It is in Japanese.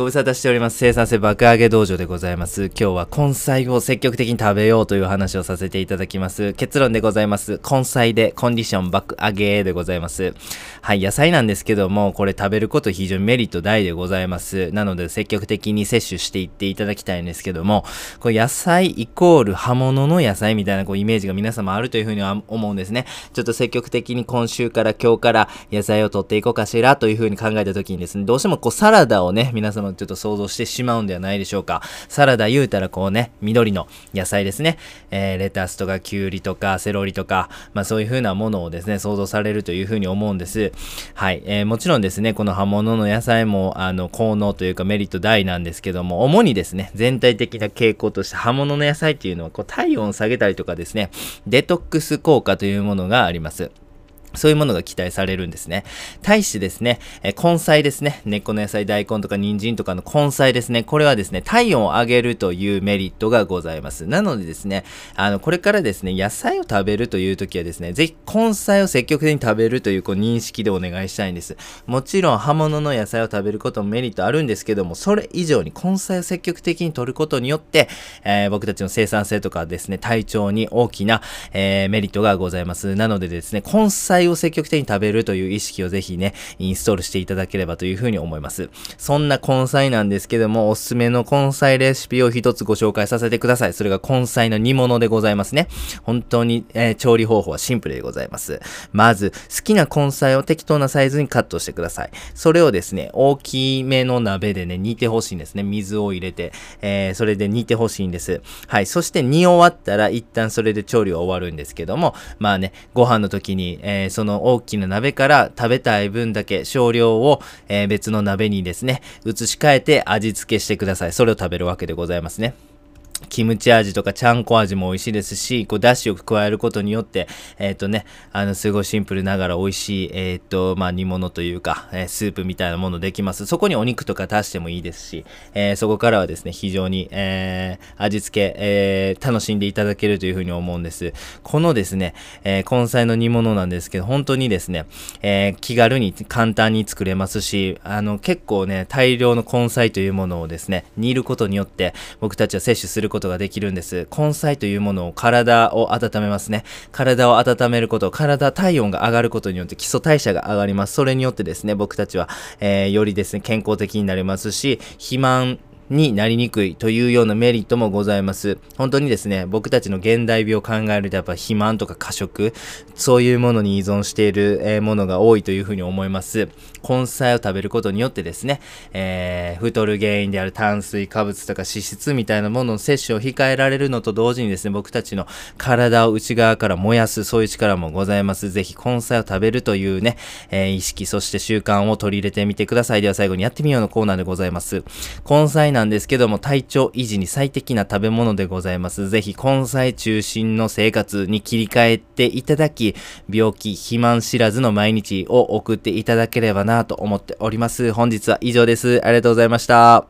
ご無沙汰しております。生産性爆上げ道場でございます。今日は根菜を積極的に食べようという話をさせていただきます。結論でございます。根菜でコンディション爆上げでございます。はい、野菜なんですけども、これ食べること非常にメリット大でございます。なので積極的に摂取していっていただきたいんですけども、これ野菜イコール葉物の野菜みたいなこうイメージが皆様あるというふうには思うんですね。ちょっと積極的に今週から今日から野菜を取っていこうかしらというふうに考えた時にですね、どうしてもこうサラダをね、皆様ちょっと想像してしまうんではないでしょうか。サラダ言うたらこうね、緑の野菜ですね。えー、レタスとかキュウリとかセロリとか、まあそういうふうなものをですね、想像されるというふうに思うんです。はい。えー、もちろんですね、この葉物の野菜も、あの、効能というかメリット大なんですけども、主にですね、全体的な傾向として葉物の野菜っていうのは、こう体温を下げたりとかですね、デトックス効果というものがあります。そういうものが期待されるんですね。対してですね、えー根菜ですね。根っこの野菜、大根とか人参とかの根菜ですね。これはですね、体温を上げるというメリットがございます。なのでですね、あの、これからですね、野菜を食べるという時はですね、ぜひ根菜を積極的に食べるというこう認識でお願いしたいんです。もちろん葉物の野菜を食べることもメリットあるんですけども、それ以上に根菜を積極的に取ることによって、えー僕たちの生産性とかですね、体調に大きな、えーメリットがございます。なのでですね、根菜を積極的に食べるという意識をぜひね、インストールしていただければというふうに思います。そんな根菜なんですけども、おすすめの根菜レシピを一つご紹介させてください。それが根菜の煮物でございますね。本当に、えー調理方法はシンプルでございます。まず、好きな根菜を適当なサイズにカットしてください。それをですね、大きめの鍋でね、煮てほしいんですね。水を入れて、えーそれで煮てほしいんです。はい。そして煮終わったら、一旦それで調理は終わるんですけども、まあね、ご飯の時に、えーその大きな鍋から食べたい分だけ少量を、えー別の鍋にですね、移し替えて味付けしてください。それを食べるわけでございますね。キムチ味とかちゃんこ味も美味しいですし、こう、だしを加えることによって、えっ、とね、あの、すごいシンプルながら美味しい、えっ、と、まあ、煮物というか、えースープみたいなものできます。そこにお肉とか足してもいいですし、えそこからはですね、非常に、えー味付け、えー楽しんでいただけるというふうに思うんです。このですね、えー根菜の煮物なんですけど、本当にですね、えー気軽に簡単に作れますし、あの、結構ね、大量の根菜というものをですね、煮ることによって、僕たちは摂取することができるんです。根菜というものを体を温めますね。体を温めること、体体温が上がることによって基礎代謝が上がります。それによってですね、僕たちは、えーよりですね、健康的になりますし、肥満、になりにくいというようなメリットもございます。本当にですね、僕たちの現代病を考えるとやっぱ肥満とか過食、そういうものに依存している、ものが多いというふうに思います。根菜を食べることによってですね、えー太る原因である炭水化物とか脂質みたいなものの摂取を控えられるのと同時にですね、僕たちの体を内側から燃やす、そういう力もございます。ぜひ根菜を食べるというね、えー意識、そして習慣を取り入れてみてください。では最後にやってみようのコーナーでございます。根菜なんですけども、体調維持に最適な食べ物でございます。ぜひ根菜中心の生活に切り替えていただき、病気、肥満知らずの毎日を送っていただければなと思っております。本日は以上です。ありがとうございました。